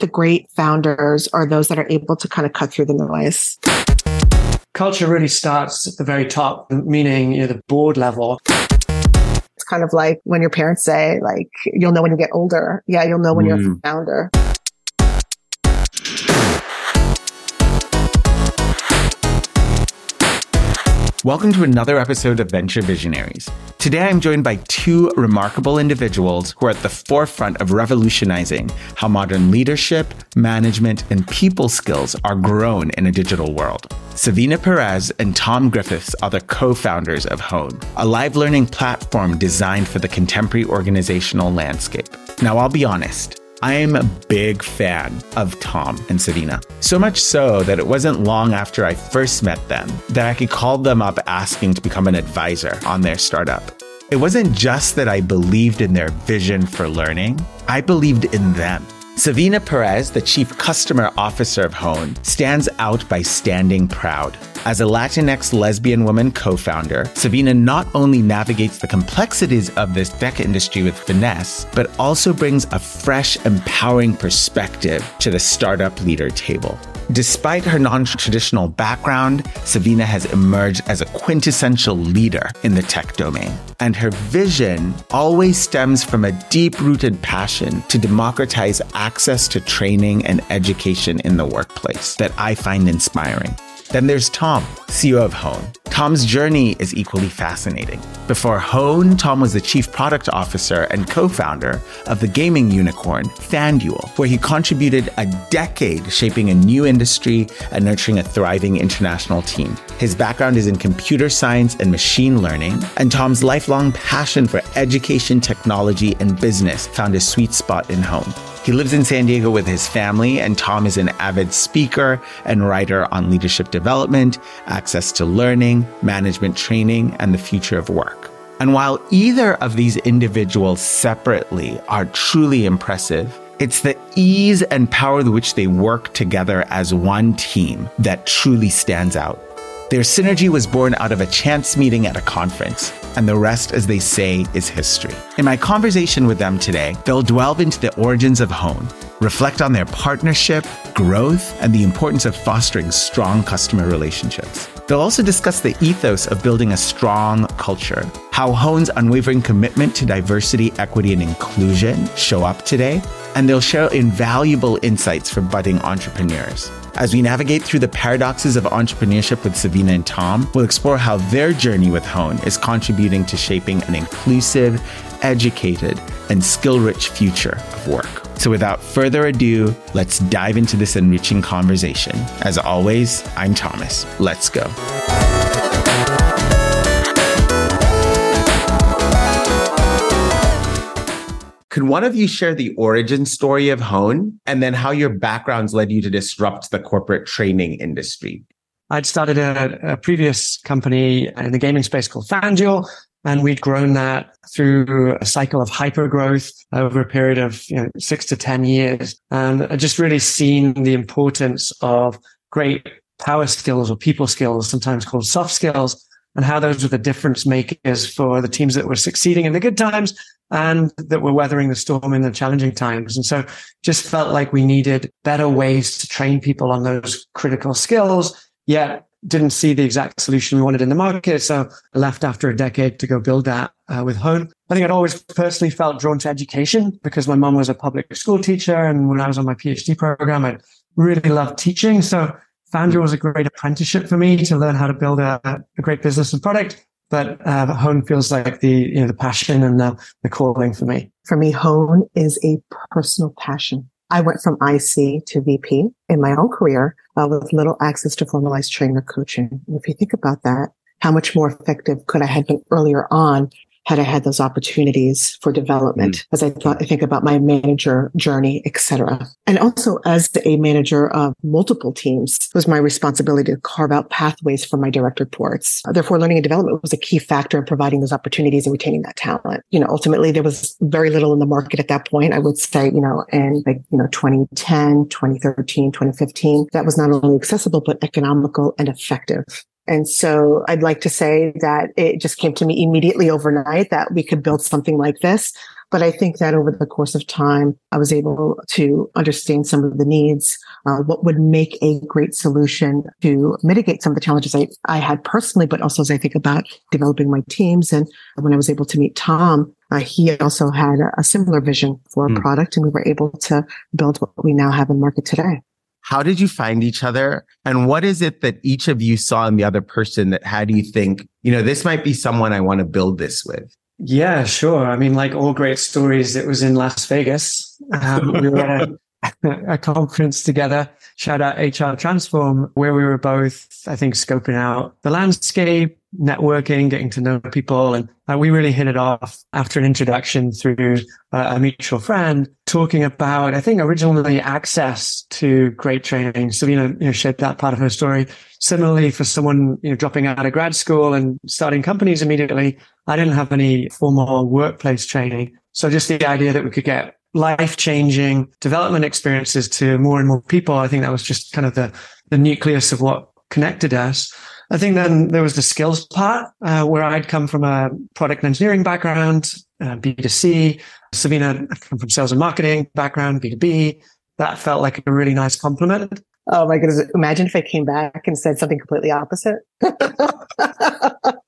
the great founders are those that are able to kind of cut through the noise. Culture really starts at the very top, meaning you know, the board level. It's kind of like when your parents say, like, you'll know when you get older. Yeah, you'll know when mm. you're a mm. founder. Welcome to another episode of Venture Visionaries. Today I'm joined by two remarkable individuals who are at the forefront of revolutionizing how modern leadership, management, and people skills are grown in a digital world. Savina Perez and Tom Griffiths are the co founders of Hone, a live learning platform designed for the contemporary organizational landscape. Now, I'll be honest. I am a big fan of Tom and Savina. So much so that it wasn't long after I first met them that I could call them up asking to become an advisor on their startup. It wasn't just that I believed in their vision for learning, I believed in them. Savina Perez, the chief customer officer of Hone, stands out by standing proud. As a Latinx lesbian woman co founder, Savina not only navigates the complexities of this tech industry with finesse, but also brings a fresh, empowering perspective to the startup leader table. Despite her non traditional background, Savina has emerged as a quintessential leader in the tech domain. And her vision always stems from a deep rooted passion to democratize access to training and education in the workplace that I find inspiring. Then there's Tom, CEO of Hone. Tom's journey is equally fascinating. Before Hone, Tom was the chief product officer and co founder of the gaming unicorn, FanDuel, where he contributed a decade shaping a new industry and nurturing a thriving international team. His background is in computer science and machine learning, and Tom's lifelong passion for education, technology, and business found a sweet spot in Hone. He lives in San Diego with his family, and Tom is an avid speaker and writer on leadership development, access to learning, management training, and the future of work. And while either of these individuals separately are truly impressive, it's the ease and power with which they work together as one team that truly stands out. Their synergy was born out of a chance meeting at a conference, and the rest, as they say, is history. In my conversation with them today, they'll delve into the origins of Hone, reflect on their partnership, growth, and the importance of fostering strong customer relationships. They'll also discuss the ethos of building a strong culture, how Hone's unwavering commitment to diversity, equity, and inclusion show up today, and they'll share invaluable insights for budding entrepreneurs. As we navigate through the paradoxes of entrepreneurship with Savina and Tom, we'll explore how their journey with Hone is contributing to shaping an inclusive, educated, and skill rich future of work. So, without further ado, let's dive into this enriching conversation. As always, I'm Thomas. Let's go. Could one of you share the origin story of Hone and then how your backgrounds led you to disrupt the corporate training industry? I'd started a, a previous company in the gaming space called FanDuel, and we'd grown that through a cycle of hyper growth over a period of you know, six to 10 years. And I just really seen the importance of great power skills or people skills, sometimes called soft skills, and how those were the difference makers for the teams that were succeeding in the good times and that were weathering the storm in the challenging times. And so just felt like we needed better ways to train people on those critical skills, yet didn't see the exact solution we wanted in the market. So I left after a decade to go build that uh, with Hone. I think I'd always personally felt drawn to education because my mom was a public school teacher. And when I was on my PhD program, I really loved teaching. So FanDuel was a great apprenticeship for me to learn how to build a, a great business and product. But uh, Hone feels like the you know the passion and the, the calling for me. For me, Hone is a personal passion. I went from IC to VP in my own career uh, with little access to formalized training or coaching. And if you think about that, how much more effective could I have been earlier on had I had those opportunities for development mm. as I thought, I think about my manager journey, etc. And also as a manager of multiple teams it was my responsibility to carve out pathways for my direct reports. Therefore, learning and development was a key factor in providing those opportunities and retaining that talent. You know, ultimately there was very little in the market at that point. I would say, you know, in like, you know, 2010, 2013, 2015, that was not only accessible, but economical and effective. And so I'd like to say that it just came to me immediately overnight that we could build something like this But I think that over the course of time, I was able to understand some of the needs, uh, what would make a great solution to mitigate some of the challenges I, I had personally, but also as I think about developing my teams. And when I was able to meet Tom, uh, he also had a, a, similar vision for a mm. product and we were able to build what we now have in market today. How did you find each other? And what is it that each of you saw in the other person that had you think, you know, this might be someone I want to build this with? Yeah, sure. I mean, like all great stories, it was in Las Vegas. Um, we were at a, a, conference together, shout out HR Transform, where we were both, I think, scoping out the landscape, networking, getting to know people. And uh, we really hit it off after an introduction through uh, a mutual friend talking about, I think, originally access to great training. So, you know, you know, shared that part of her story. Similarly, for someone, you know, dropping out of grad school and starting companies immediately, I didn't have any formal workplace training. So just the idea that we could get life changing development experiences to more and more people, I think that was just kind of the, the nucleus of what connected us. I think then there was the skills part, uh, where I'd come from a product engineering background, uh, B2C. Savina come from sales and marketing background, B2B. That felt like a really nice compliment. Oh my goodness. Imagine if I came back and said something completely opposite.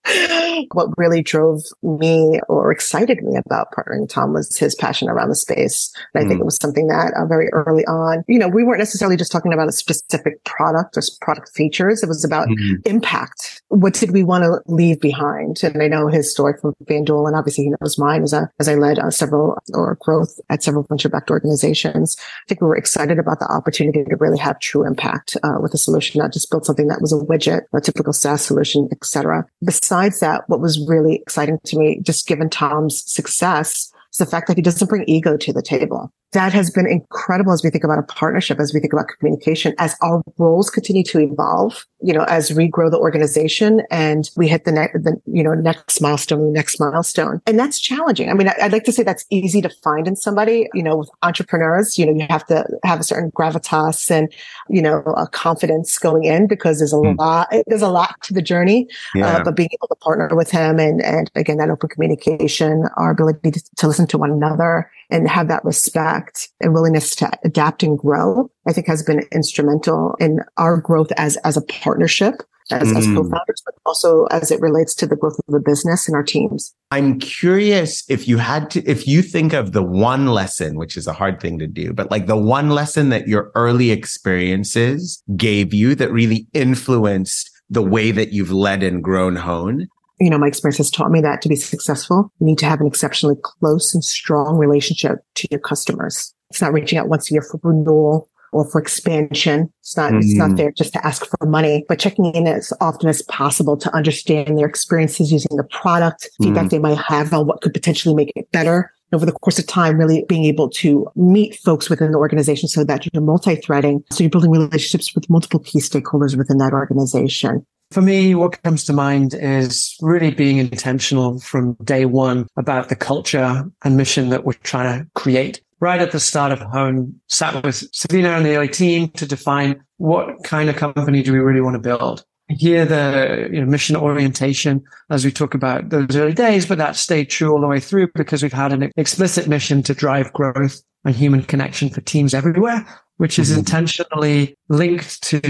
what really drove me or excited me about partnering Tom was his passion around the space. And I mm. think it was something that uh, very early on, you know, we weren't necessarily just talking about a specific product or product features. It was about mm-hmm. impact. What did we want to leave behind? And I know his story from FanDuel and obviously he knows mine as, a, as I led uh, several or growth at several venture backed organizations. I think we were excited about the opportunity to really have true impact uh, with a solution, not just build something that was a widget, a typical SaaS solution, etc. Besides that, what was really exciting to me, just given Tom's success, is the fact that he doesn't bring ego to the table that has been incredible as we think about a partnership, as we think about communication, as our roles continue to evolve, you know, as we grow the organization and we hit the next, the, you know, next milestone, the next milestone. And that's challenging. I mean, I, would like to say that's easy to find in somebody, you know, with entrepreneurs, you know, you have to have a certain gravitas and, you know, a confidence going in because there's a mm. lot, there's a lot to the journey, uh, yeah. uh, but being able to partner with him and, and again, that open communication, our ability to, to listen to one another and have that respect and willingness to adapt and grow, I think has been instrumental in our growth as, as a partnership. As, mm. as co-founders, but also as it relates to the growth of the business and our teams. I'm curious if you had to, if you think of the one lesson, which is a hard thing to do, but like the one lesson that your early experiences gave you that really influenced the way that you've led and grown Hone you know, my experience has taught me that to be successful, you need to have an exceptionally close and strong relationship to your customers. It's not reaching out once a year for renewal or for expansion. It's not, mm-hmm. it's not mm. there just to ask for money, but checking in as often as possible to understand their experiences using the product, feedback mm-hmm. they might have on what could potentially make it better over the course of time, really being able to meet folks within the organization so that you're multi-threading. So you're building relationships with multiple key stakeholders within that organization. For me, what comes to mind is really being intentional from day one about the culture and mission that we're trying to create. Right at the start of Hone, sat with Savina and the early team to define what kind of company do we really want to build. Here, the you know, mission orientation, as we talk about those early days, but that stayed true all the way through because we've had an explicit mission to drive growth and human connection for teams everywhere which is mm-hmm. intentionally linked to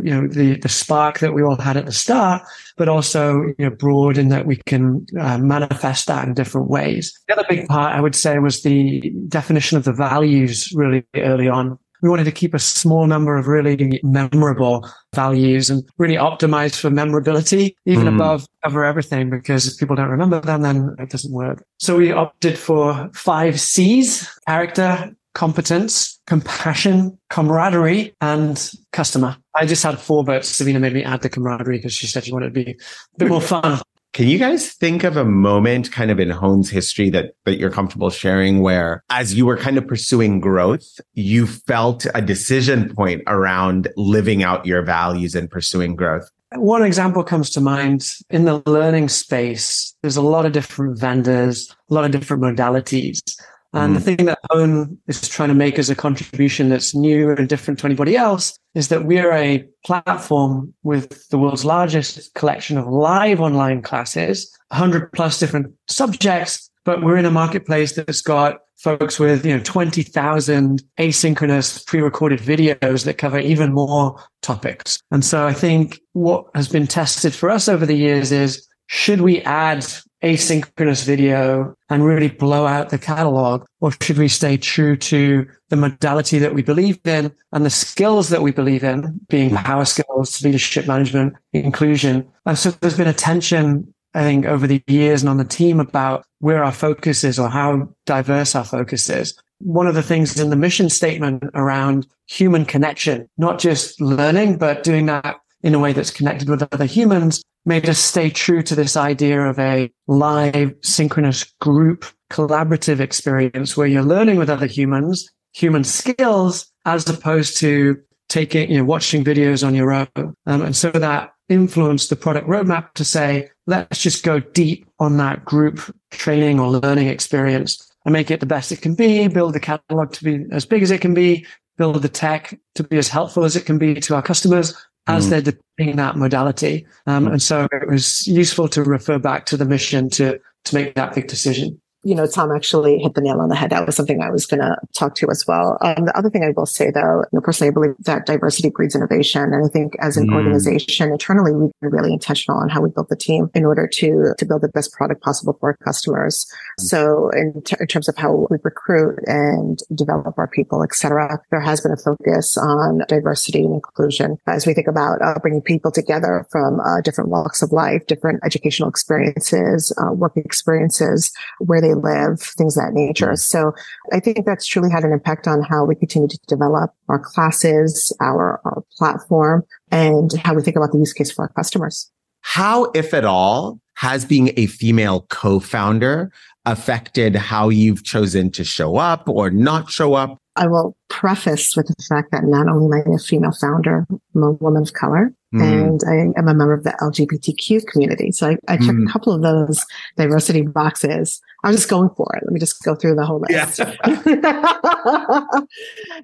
you know the the spark that we all had at the start, but also you know broad in that we can uh, manifest that in different ways. The other big part I would say was the definition of the values really early on. We wanted to keep a small number of really memorable values and really optimize for memorability, even mm. above over everything, because if people don't remember them, then it doesn't work. So we opted for five C's, character, competence, compassion, camaraderie, and customer. I just had four, but Savina made me add the camaraderie because she said she wanted to be a bit more fun. Can you guys think of a moment kind of in Hone's history that, that you're comfortable sharing where as you were kind of pursuing growth, you felt a decision point around living out your values and pursuing growth? One example comes to mind in the learning space. There's a lot of different vendors, a lot of different modalities. And mm. the thing that Hone is trying to make as a contribution that's new and different to anybody else is that we're a platform with the world's largest collection of live online classes, 100 plus different subjects, but we're in a marketplace that's got folks with, you know, 20,000 asynchronous pre-recorded videos that cover even more topics. And so I think what has been tested for us over the years is should we add asynchronous video and really blow out the catalog? Or should we stay true to the modality that we believe in and the skills that we believe in, being hmm. power skills, leadership management, inclusion? And so there's been a tension, I think, over the years and on the team about where our focus is or how diverse our focus is. One of the things in the mission statement around human connection, not just learning, but doing that in a way that's connected with other humans made us stay true to this idea of a live synchronous group collaborative experience where you're learning with other humans, human skills, as opposed to taking, you know, watching videos on your own. Um, and so that influenced the product roadmap to say, let's just go deep on that group training or learning experience and make it the best it can be, build the catalog to be as big as it can be, build the tech to be as helpful as it can be to our customers, as mm. they're deploying that modality. Um, and so it was useful to refer back to the mission to, to make that big decision you know, Tom actually hit the nail on the head. That was something I was going to talk to as well. Um, the other thing I will say though, you know, personally, I believe that diversity breeds innovation. And I think as an mm. organization internally, we've been really intentional on how we built the team in order to, to build the best product possible for our customers. Mm. So in, t- in terms of how we recruit and develop our people, et cetera, there has been a focus on diversity and inclusion as we think about uh, bringing people together from uh, different walks of life, different educational experiences, uh, work experiences, where they live, things of that nature. Mm. So I think that's truly had an impact on how we continue to develop our classes, our, our platform, and how we think about the use case for our customers. How, if at all, has being a female co-founder affected how you've chosen to show up or not show up? I will preface with the fact that not only am I a female founder, I'm a woman of color. Mm. And I am a member of the LGBTQ community. So I, I checked mm. a couple of those diversity boxes. I'm just going for it. Let me just go through the whole list. Yeah.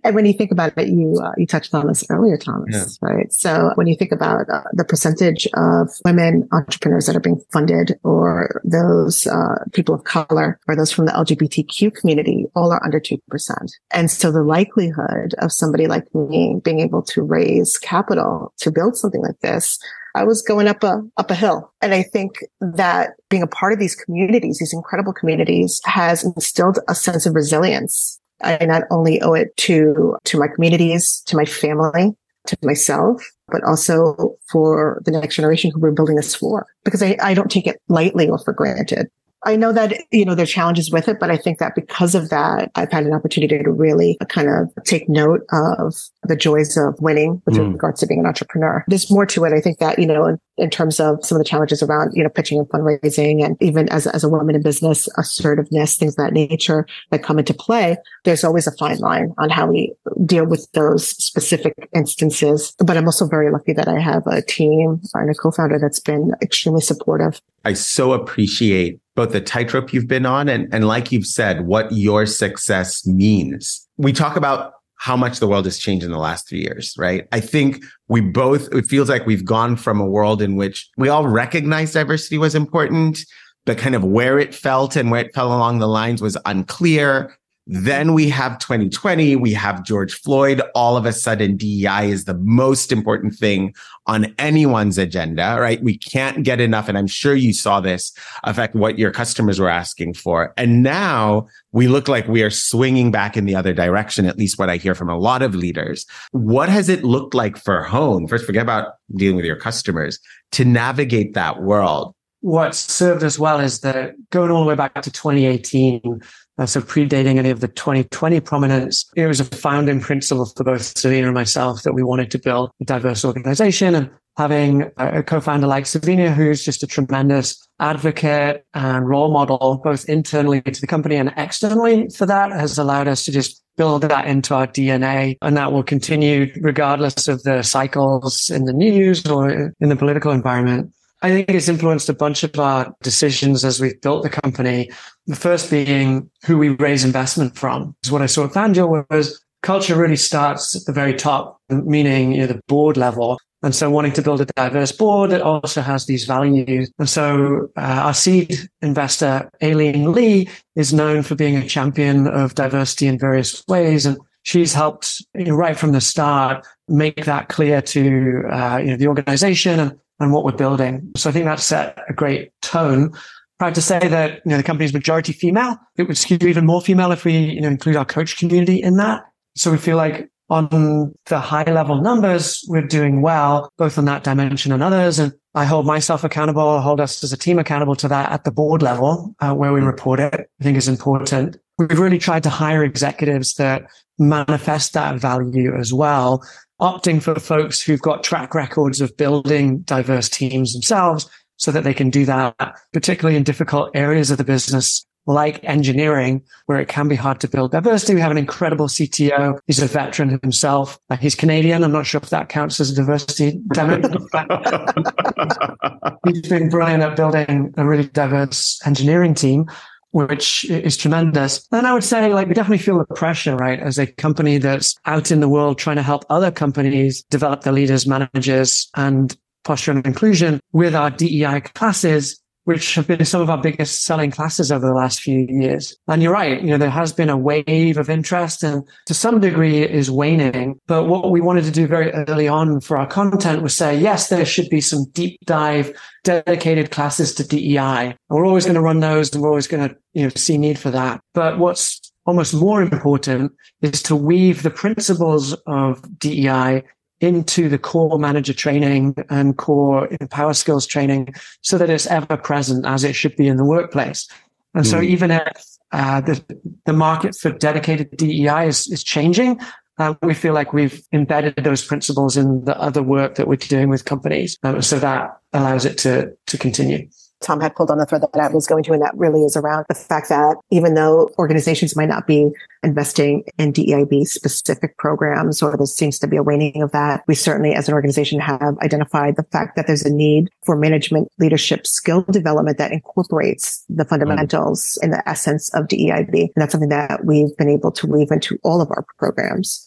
and when you think about it, you uh, you touched on this earlier, Thomas, yeah. right? So when you think about uh, the percentage of women entrepreneurs that are being funded, or those uh, people of color, or those from the LGBTQ community, all are under two percent. And so the likelihood of somebody like me being able to raise capital to build something like this, I was going up a, up a hill. And I think that being a part of these communities, these incredible communities has instilled a sense of resilience. I not only owe it to, to my communities, to my family, to myself, but also for the next generation who we're building this for, because I, I don't take it lightly or for granted. I know that, you know, there are challenges with it, but I think that because of that, I've had an opportunity to really kind of take note of the joys of winning with mm. regards to being an entrepreneur. There's more to it. I think that, you know, in, in, terms of some of the challenges around, you know, pitching and fundraising and even as, as a woman in business, assertiveness, things of that nature that come into play, there's always a fine line on how we deal with those specific instances. But I'm also very lucky that I have a team and a co-founder that's been extremely supportive. I so appreciate both the tightrope you've been on and, and like you've said, what your success means. We talk about how much the world has changed in the last three years, right? I think we both, it feels like we've gone from a world in which we all recognized diversity was important, but kind of where it felt and where it fell along the lines was unclear. Then we have 2020, we have George Floyd. All of a sudden, DEI is the most important thing on anyone's agenda, right? We can't get enough. And I'm sure you saw this affect what your customers were asking for. And now we look like we are swinging back in the other direction, at least what I hear from a lot of leaders. What has it looked like for Hone? First, forget about dealing with your customers to navigate that world. What served us well is that going all the way back to 2018, uh, so predating any of the 2020 prominence, it was a founding principle for both Savina and myself that we wanted to build a diverse organization and having a co-founder like Savina, who's just a tremendous advocate and role model, both internally to the company and externally for that has allowed us to just build that into our DNA. And that will continue regardless of the cycles in the news or in the political environment. I think it's influenced a bunch of our decisions as we've built the company. The first being who we raise investment from. Is what I saw at FanDuel was culture really starts at the very top, meaning you know, the board level. And so wanting to build a diverse board that also has these values. And so uh, our seed investor, Aileen Lee, is known for being a champion of diversity in various ways. And she's helped you know, right from the start make that clear to uh, you know, the organization and, and what we're building. So I think that set a great tone. Proud to say that you know the company is majority female. It would skew even more female if we you know include our coach community in that. So we feel like on the high level numbers, we're doing well, both on that dimension and others. And I hold myself accountable, hold us as a team accountable to that at the board level, uh, where we report it. I think is important. We've really tried to hire executives that manifest that value as well, opting for folks who've got track records of building diverse teams themselves so that they can do that, particularly in difficult areas of the business like engineering, where it can be hard to build diversity. We have an incredible CTO. He's a veteran himself. He's Canadian. I'm not sure if that counts as a diversity. He's been brilliant at building a really diverse engineering team, which is tremendous. And I would say, like, we definitely feel the pressure, right? As a company that's out in the world trying to help other companies develop their leaders, managers, and posture and inclusion with our DEI classes which have been some of our biggest selling classes over the last few years. And you're right, you know, there has been a wave of interest and to some degree is waning. But what we wanted to do very early on for our content was say, yes, there should be some deep dive dedicated classes to DEI. And we're always going to run those and we're always going to, you know, see need for that. But what's almost more important is to weave the principles of DEI into the core manager training and core power skills training so that it's ever present as it should be in the workplace. And mm. so even if uh, the, the market for dedicated DEI is, is changing, uh, we feel like we've embedded those principles in the other work that we're doing with companies. Um, so that allows it to, to continue. Tom had pulled on the thread that I was going to, and that really is around the fact that even though organizations might not be investing in DEIB specific programs, or there seems to be a waning of that, we certainly as an organization have identified the fact that there's a need for management leadership skill development that incorporates the fundamentals mm. in the essence of DEIB. And that's something that we've been able to weave into all of our programs.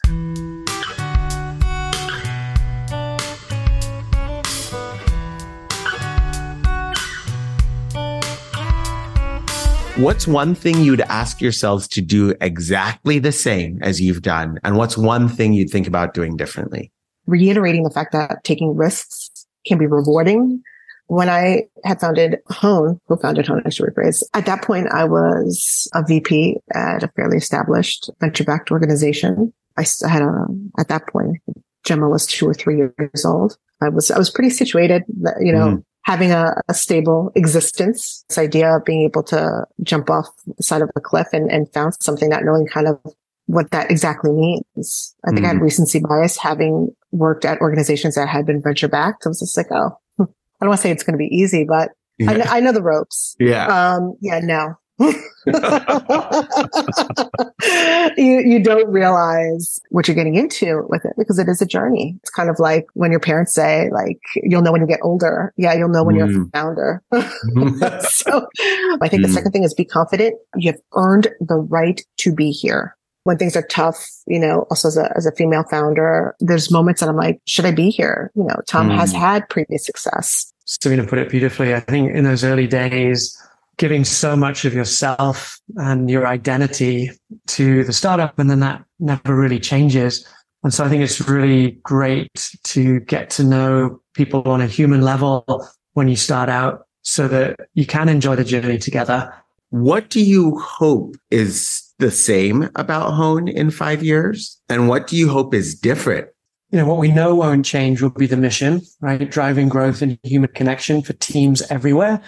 What's one thing you'd ask yourselves to do exactly the same as you've done? And what's one thing you'd think about doing differently? Reiterating the fact that taking risks can be rewarding. When I had founded Hone, who founded Hone, I should rephrase, at that point, I was a VP at a fairly established venture backed organization. I had a, at that point, Gemma was two or three years old. I was, I was pretty situated, you know, mm having a, a, stable existence, this idea of being able to jump off the side of a cliff and, and found something, not knowing kind of what that exactly means. I think mm-hmm. I had mm-hmm. recency bias having worked at organizations that had been venture backed. I was just like, oh, I don't want to say it's going to be easy, but yeah. I, I, know the ropes. Yeah. Um, yeah, no, you you don't realize what you're getting into with it because it is a journey. It's kind of like when your parents say, like, you'll know when you get older. Yeah, you'll know when mm. you're a founder. so I think mm. the second thing is be confident. You have earned the right to be here. When things are tough, you know, also as a, as a female founder, there's moments that I'm like, should I be here? You know, Tom mm. has had previous success. Savina put it beautifully. I think in those early days, giving so much of yourself and your identity to the startup and then that never really changes. And so I think it's really great to get to know people on a human level when you start out so that you can enjoy the journey together. What do you hope is the same about Hone in five years? And what do you hope is different? You know, what we know won't change will be the mission, right? Driving growth and human connection for teams everywhere.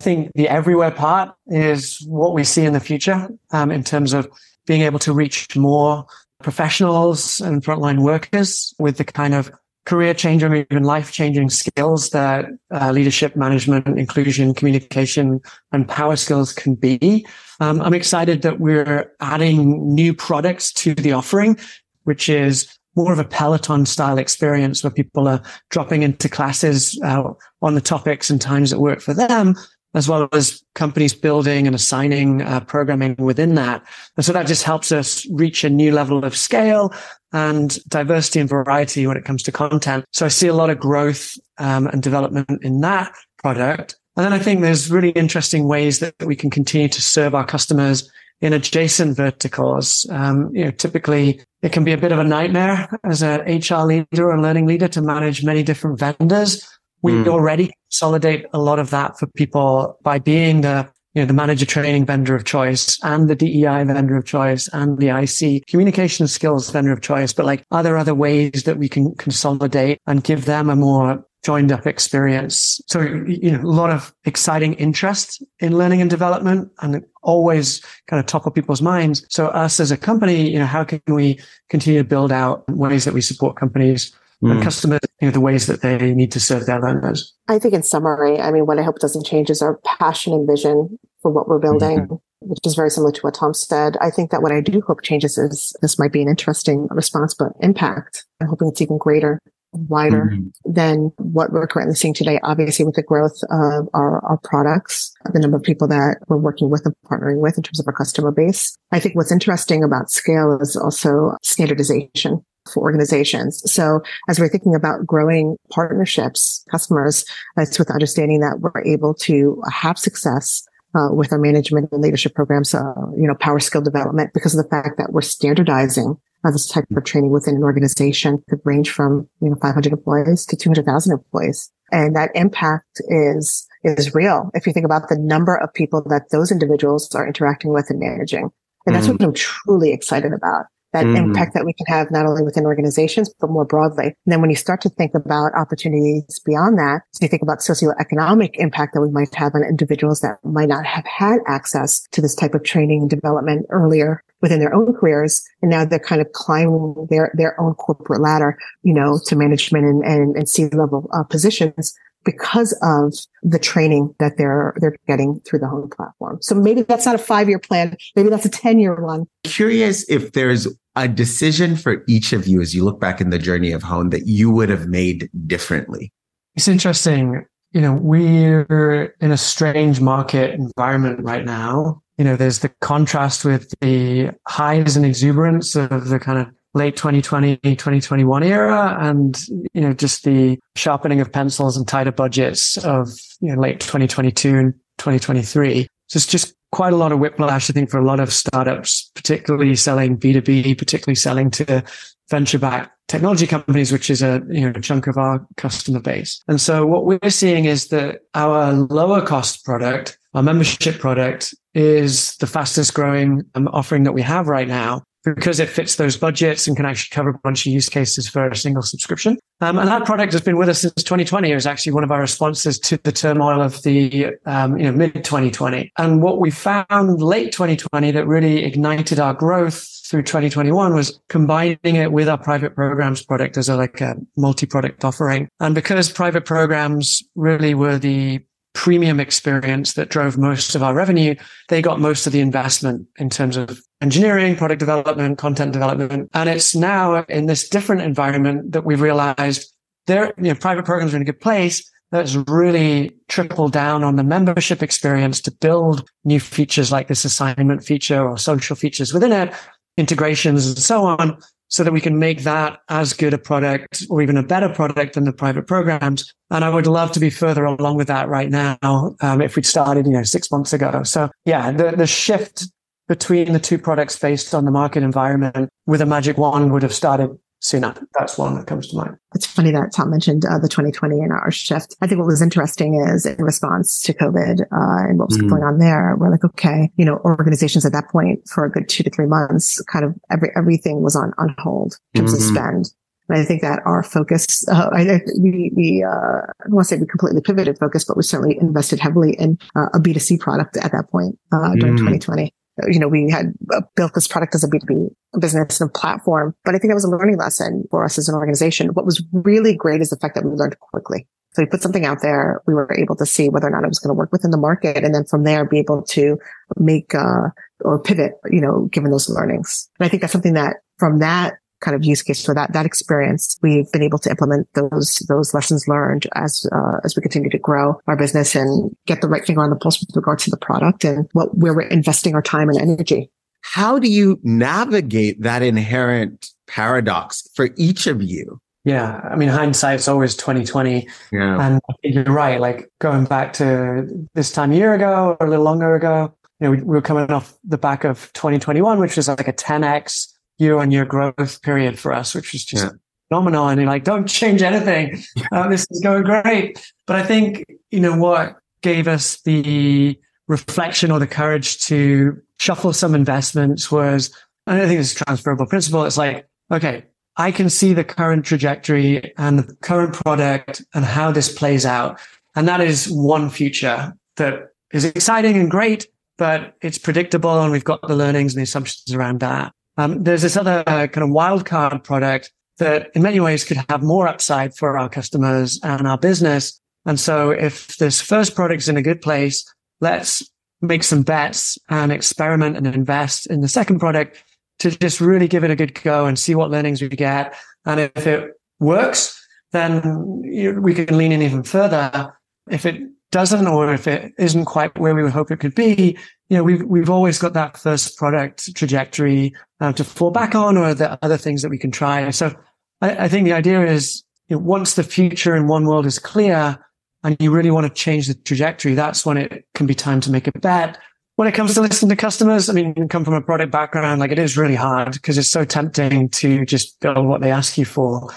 I think the everywhere part is what we see in the future um, in terms of being able to reach more professionals and frontline workers with the kind of career changing or even life changing skills that uh, leadership, management, inclusion, communication, and power skills can be. Um, I'm excited that we're adding new products to the offering, which is more of a Peloton style experience where people are dropping into classes uh, on the topics and times that work for them as well as companies building and assigning uh, programming within that. And so that just helps us reach a new level of scale and diversity and variety when it comes to content. So I see a lot of growth um, and development in that product. And then I think there's really interesting ways that we can continue to serve our customers in adjacent verticals. Um, you know, typically it can be a bit of a nightmare as an HR leader or learning leader to manage many different vendors. We mm. already consolidate a lot of that for people by being the you know, the manager training vendor of choice and the DEI vendor of choice and the IC communication skills vendor of choice. But like, are there other ways that we can consolidate and give them a more joined up experience. So, you know, a lot of exciting interest in learning and development and always kind of top of people's minds. So us as a company, you know, how can we continue to build out ways that we support companies mm. and customers, you know, the ways that they need to serve their learners? I think in summary, I mean, what I hope doesn't change is our passion and vision for what we're building. Mm-hmm which is very similar to what Tom said. I think that what I do hope changes is this might be an interesting response, but impact. I'm hoping it's even greater wider mm-hmm. than what we're currently seeing today. Obviously, with the growth of our, our products, the number of people that we're working with and partnering with in terms of our customer base. I think what's interesting about scale is also standardization organizations. So as we're thinking about growing partnerships, customers, it's with understanding that we're able to have success uh, with our management and leadership programs, uh, you know, power skill development because of the fact that we're standardizing uh, this type of training within an organization could range from, you know, 500 employees to 200,000 employees. And that impact is, is real. If you think about the number of people that those individuals are interacting with and managing. And that's mm. what I'm truly excited about that mm. impact that we can have not only within organizations, but more broadly. And then when you start to think about opportunities beyond that, so you think about socioeconomic impact that we might have on individuals that might not have had access to this type of training and development earlier within their own careers. And now they're kind of climbing their, their own corporate ladder, you know, to management and, and, and C-level uh, positions because of the training that they're they're getting through the Hone platform. So maybe that's not a five year plan. Maybe that's a ten year one. Curious if there's a decision for each of you as you look back in the journey of Hone that you would have made differently? It's interesting. You know, we're in a strange market environment right now. You know, there's the contrast with the highs and exuberance of the kind of late 2020, 2021 era and, you know, just the sharpening of pencils and tighter budgets of, you know, late 2022 and 2023. So it's just quite a lot of whiplash, I think, for a lot of startups, particularly selling B2B, particularly selling to venture backed technology companies, which is a you know a chunk of our customer base. And so what we're seeing is that our lower cost product, our membership product, is the fastest growing um, offering that we have right now because it fits those budgets and can actually cover a bunch of use cases for a single subscription. Um, and that product has been with us since 2020. It was actually one of our responses to the turmoil of the um, you know mid 2020. And what we found late 2020 that really ignited our growth through 2021 was combining it with our private programs product as a like a multi-product offering. And because private programs really were the premium experience that drove most of our revenue, they got most of the investment in terms of engineering, product development, content development. And it's now in this different environment that we've realized there, you know, private programs are in a good place. That's really tripled down on the membership experience to build new features like this assignment feature or social features within it, integrations and so on so that we can make that as good a product or even a better product than the private programs. And I would love to be further along with that right now um, if we'd started, you know, six months ago. So yeah, the, the shift between the two products based on the market environment with a magic wand would have started sooner. That's one that comes to mind. It's funny that Tom mentioned uh, the 2020 and our shift. I think what was interesting is in response to COVID uh, and what was mm going on there, we're like, okay, you know, organizations at that point for a good two to three months, kind of every everything was on on hold in terms mm-hmm. of spend. And I think that our focus, uh, I, we, we, uh, I don't want to say we completely pivoted focus, but we certainly invested heavily in uh, a B2C product at that point, uh, during mm. 2020 you know, we had uh, built this product as a B2B business and a platform, but I think that was a learning lesson for us as an organization. What was really great is the fact that we learned quickly. So we put something out there. We were able to see whether or not it was going to work within the market. And then from there, be able to make, uh, or pivot, you know, given those learnings. And I think that's something that from that kind of use case for that, that experience. We've been able to implement those, those lessons learned as, uh, as we continue to grow our business and get the right finger on the pulse with regard to the product and what, where we're investing our time and energy. How do you navigate that inherent paradox for each of you? Yeah. I mean, hindsight's always 2020. Yeah. And you're right. Like going back to this time a year ago or a little longer ago, you know, we, we were coming off the back of 2021, which was like a 10x year on year growth period for us, which was just yeah. phenomenal. And you're like, don't change anything. Uh, this is going great. But I think, you know, what gave us the reflection or the courage to shuffle some investments was, I don't think it's a transferable principle. It's like, okay, I can see the current trajectory and the current product and how this plays out. And that is one future that is exciting and great, but it's predictable and we've got the learnings and the assumptions around that. Um, there's this other uh, kind of wildcard product that in many ways could have more upside for our customers and our business. And so if this first product is in a good place, let's make some bets and experiment and invest in the second product to just really give it a good go and see what learnings we get. And if it works, then we can lean in even further. If it doesn't, or if it isn't quite where we would hope it could be, you know, we've, we've always got that first product trajectory uh, to fall back on or the other things that we can try. So I, I think the idea is you know, once the future in one world is clear and you really want to change the trajectory, that's when it can be time to make a bet when it comes to listening to customers, I mean, you come from a product background, like it is really hard because it's so tempting to just build what they ask you for.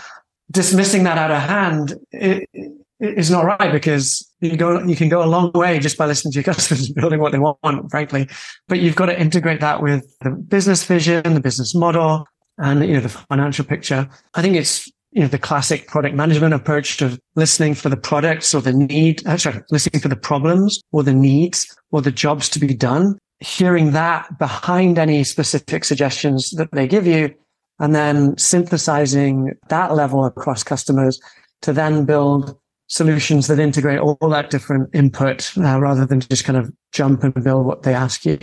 Dismissing that out of hand it, it is not right because you go, you can go a long way just by listening to your customers and building what they want, frankly. But you've got to integrate that with the business vision, the business model, and you know the financial picture. I think it's you know, the classic product management approach of listening for the products or the need, uh, sorry, listening for the problems or the needs or the jobs to be done, hearing that behind any specific suggestions that they give you, and then synthesizing that level across customers to then build solutions that integrate all that different input uh, rather than just kind of jump and build what they ask you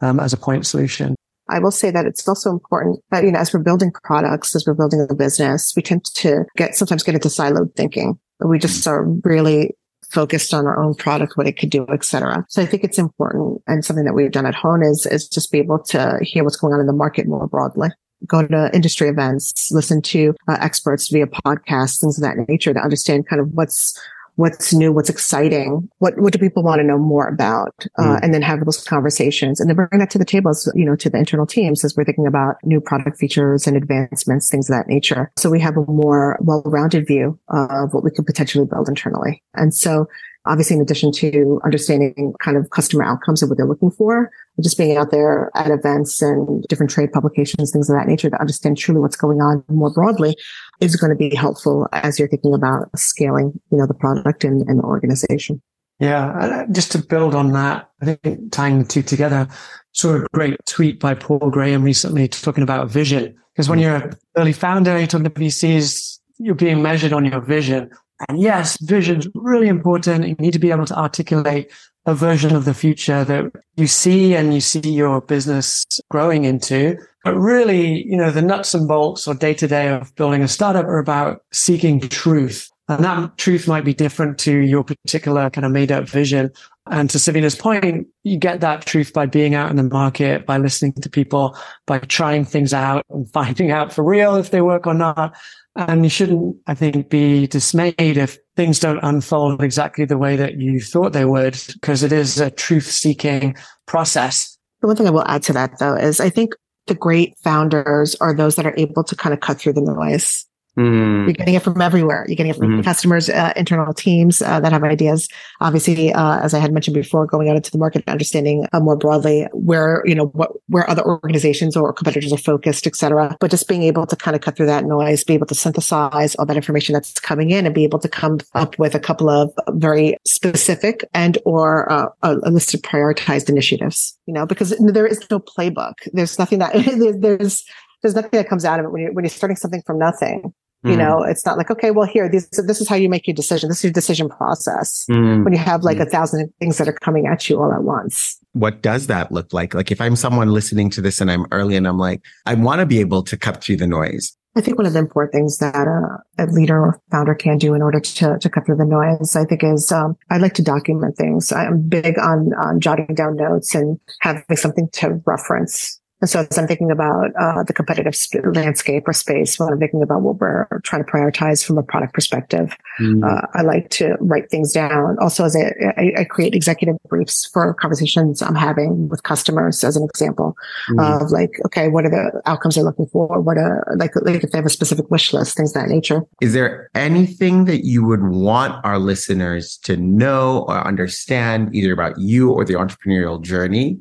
um, as a point solution. I will say that it's also important that, you know, as we're building products, as we're building a business, we tend to get, sometimes get into siloed thinking. We just are really focused on our own product, what it could do, et cetera. So I think it's important and something that we've done at Hone is, is just be able to hear what's going on in the market more broadly. Go to industry events, listen to uh, experts via podcasts, things of that nature to understand kind of what's what's new, what's exciting, what what do people want to know more about, uh, mm. and then have those conversations, and then bring that to the table, as, you know, to the internal teams as we're thinking about new product features and advancements, things of that nature. So we have a more well-rounded view of what we could potentially build internally, and so obviously in addition to understanding kind of customer outcomes and what they're looking for, just being out there at events and different trade publications, things of that nature to understand truly what's going on more broadly is going to be helpful as you're thinking about scaling, you know, the product and, and the organization. Yeah, uh, just to build on that, I think tying the two together, saw a great tweet by Paul Graham recently talking about vision. Because when you're an early founder, you're talking to VCs, you're being measured on your vision. And yes, vision is really important. You need to be able to articulate a version of the future that you see and you see your business growing into. But really, you know, the nuts and bolts or day to day of building a startup are about seeking truth. And that truth might be different to your particular kind of made up vision. And to Savina's point, you get that truth by being out in the market, by listening to people, by trying things out and finding out for real if they work or not. And you shouldn't, I think, be dismayed if things don't unfold exactly the way that you thought they would, because it is a truth seeking process. The one thing I will add to that though is I think the great founders are those that are able to kind of cut through the noise. Mm. You're getting it from everywhere. You're getting it from mm. customers, uh, internal teams uh, that have ideas. Obviously, uh, as I had mentioned before, going out into the market, understanding uh, more broadly where you know what where other organizations or competitors are focused, et cetera. But just being able to kind of cut through that noise, be able to synthesize all that information that's coming in, and be able to come up with a couple of very specific and or uh, a, a list of prioritized initiatives. You know, because there is no playbook. There's nothing that there's there's nothing that comes out of it when you're when you're starting something from nothing. You mm. know, it's not like, okay, well, here, this, this is how you make your decision. This is your decision process mm. when you have like mm. a thousand things that are coming at you all at once. What does that look like? Like if I'm someone listening to this and I'm early and I'm like, I want to be able to cut through the noise. I think one of the important things that uh, a leader or founder can do in order to, to cut through the noise, I think is, um, I like to document things. I'm big on, on jotting down notes and having something to reference and so as I'm thinking about uh, the competitive sp- landscape or space, when I'm thinking about what we're trying to prioritize from a product perspective, mm. uh, I like to write things down. Also, as I, I, I, create executive briefs for conversations I'm having with customers, as an example mm. of like, okay, what are the outcomes they're looking for? What are like, like if they have a specific wish list, things that nature. Is there anything that you would want our listeners to know or understand, either about you or the entrepreneurial journey?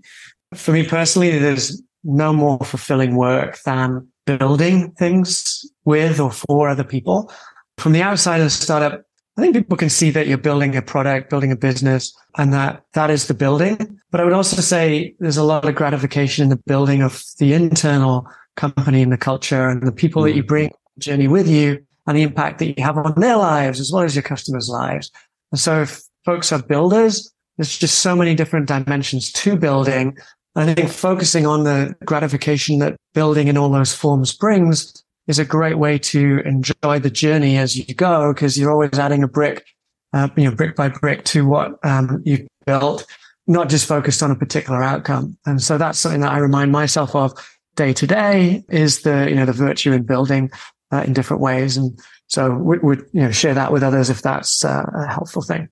For me personally, there's no more fulfilling work than building things with or for other people. From the outside of the startup, I think people can see that you're building a product, building a business, and that that is the building. But I would also say there's a lot of gratification in the building of the internal company and the culture and the people that you mm. bring journey with you and the impact that you have on their lives as well as your customers' lives. And so if folks are builders, there's just so many different dimensions to building I think focusing on the gratification that building in all those forms brings is a great way to enjoy the journey as you go because you're always adding a brick, uh, you know, brick by brick to what um, you've built, not just focused on a particular outcome. And so that's something that I remind myself of day to day is the, you know, the virtue in building uh, in different ways. And so we would you know, share that with others if that's uh, a helpful thing.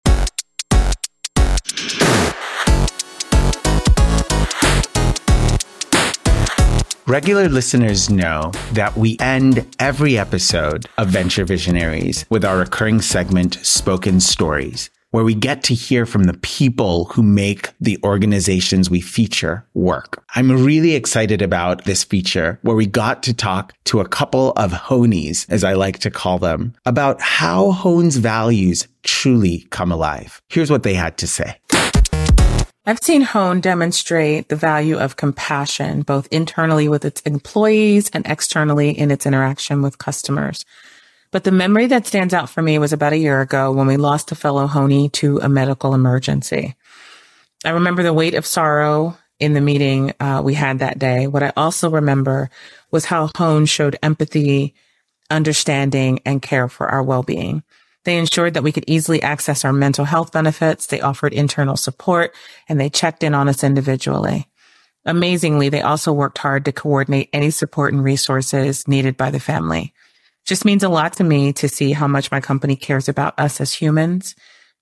Regular listeners know that we end every episode of Venture Visionaries with our recurring segment, Spoken Stories, where we get to hear from the people who make the organizations we feature work. I'm really excited about this feature where we got to talk to a couple of Honies, as I like to call them, about how Hone's values truly come alive. Here's what they had to say. I've seen Hone demonstrate the value of compassion, both internally with its employees and externally in its interaction with customers. But the memory that stands out for me was about a year ago when we lost a fellow Honey to a medical emergency. I remember the weight of sorrow in the meeting uh, we had that day. What I also remember was how Hone showed empathy, understanding, and care for our well-being. They ensured that we could easily access our mental health benefits. They offered internal support and they checked in on us individually. Amazingly, they also worked hard to coordinate any support and resources needed by the family. Just means a lot to me to see how much my company cares about us as humans.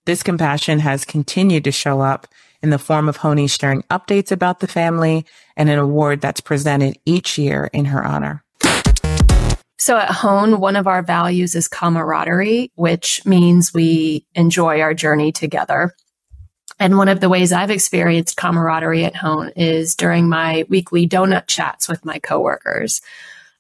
This compassion has continued to show up in the form of Honi sharing updates about the family and an award that's presented each year in her honor. So at Hone, one of our values is camaraderie, which means we enjoy our journey together. And one of the ways I've experienced camaraderie at Hone is during my weekly donut chats with my coworkers.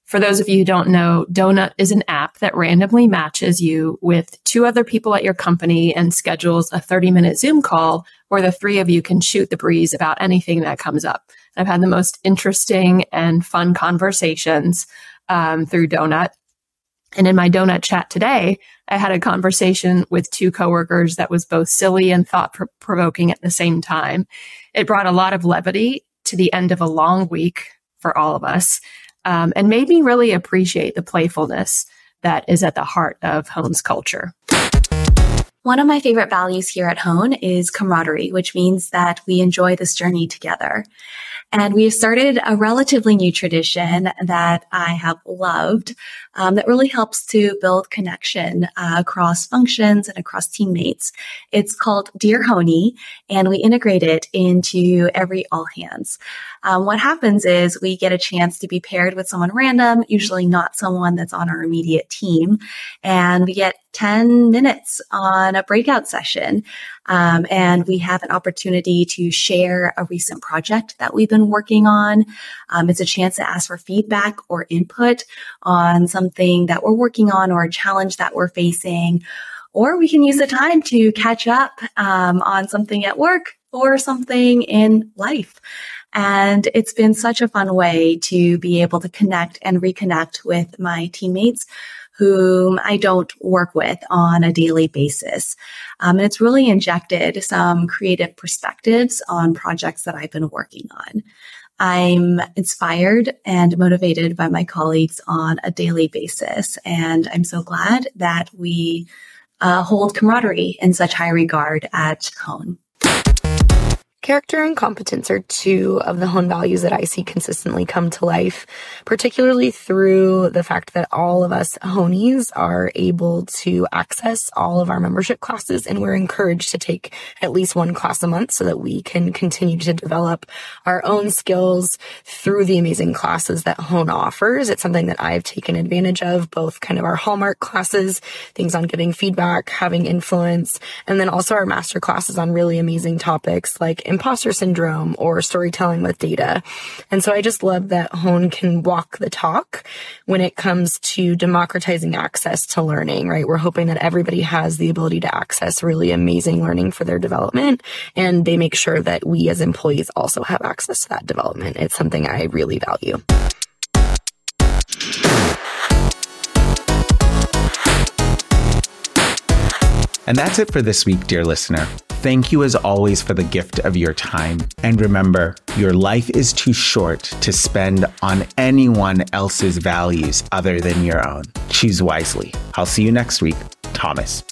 For those of you who don't know, Donut is an app that randomly matches you with two other people at your company and schedules a 30 minute Zoom call where the three of you can shoot the breeze about anything that comes up. I've had the most interesting and fun conversations um, through Donut. And in my donut chat today, I had a conversation with two coworkers that was both silly and thought provoking at the same time. It brought a lot of levity to the end of a long week for all of us, um, and made me really appreciate the playfulness that is at the heart of Hone's culture. One of my favorite values here at Hone is camaraderie, which means that we enjoy this journey together. And we started a relatively new tradition that I have loved um, that really helps to build connection uh, across functions and across teammates. It's called Dear Honey, and we integrate it into every all hands. Um, what happens is we get a chance to be paired with someone random, usually not someone that's on our immediate team, and we get 10 minutes on a breakout session. Um, and we have an opportunity to share a recent project that we've been working on. Um, it's a chance to ask for feedback or input on something that we're working on or a challenge that we're facing. Or we can use the time to catch up um, on something at work or something in life. And it's been such a fun way to be able to connect and reconnect with my teammates whom I don't work with on a daily basis. Um, and it's really injected some creative perspectives on projects that I've been working on. I'm inspired and motivated by my colleagues on a daily basis. And I'm so glad that we uh, hold camaraderie in such high regard at Hone. Character and competence are two of the Hone values that I see consistently come to life, particularly through the fact that all of us Honies are able to access all of our membership classes and we're encouraged to take at least one class a month so that we can continue to develop our own skills through the amazing classes that Hone offers. It's something that I've taken advantage of, both kind of our hallmark classes, things on giving feedback, having influence, and then also our master classes on really amazing topics like imposter syndrome or storytelling with data. And so I just love that Hone can walk the talk when it comes to democratizing access to learning, right? We're hoping that everybody has the ability to access really amazing learning for their development and they make sure that we as employees also have access to that development. It's something I really value. And that's it for this week, dear listener. Thank you as always for the gift of your time. And remember, your life is too short to spend on anyone else's values other than your own. Choose wisely. I'll see you next week. Thomas.